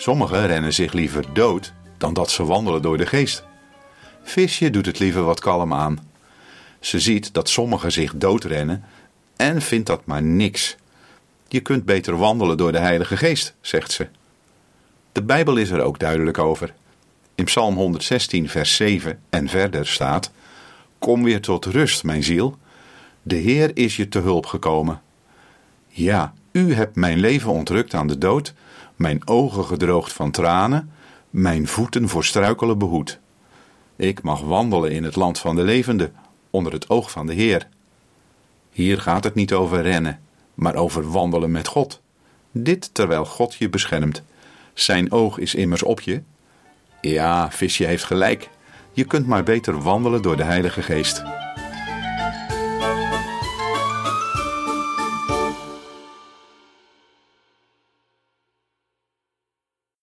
Sommigen rennen zich liever dood dan dat ze wandelen door de geest. Visje doet het liever wat kalm aan. Ze ziet dat sommigen zich doodrennen en vindt dat maar niks. Je kunt beter wandelen door de Heilige Geest, zegt ze. De Bijbel is er ook duidelijk over. In Psalm 116, vers 7 en verder staat: Kom weer tot rust, mijn ziel. De Heer is je te hulp gekomen. Ja, u hebt mijn leven ontrukt aan de dood, mijn ogen gedroogd van tranen, mijn voeten voor struikelen behoed. Ik mag wandelen in het land van de levenden, onder het oog van de Heer. Hier gaat het niet over rennen, maar over wandelen met God. Dit terwijl God je beschermt. Zijn oog is immers op je. Ja, visje heeft gelijk. Je kunt maar beter wandelen door de Heilige Geest.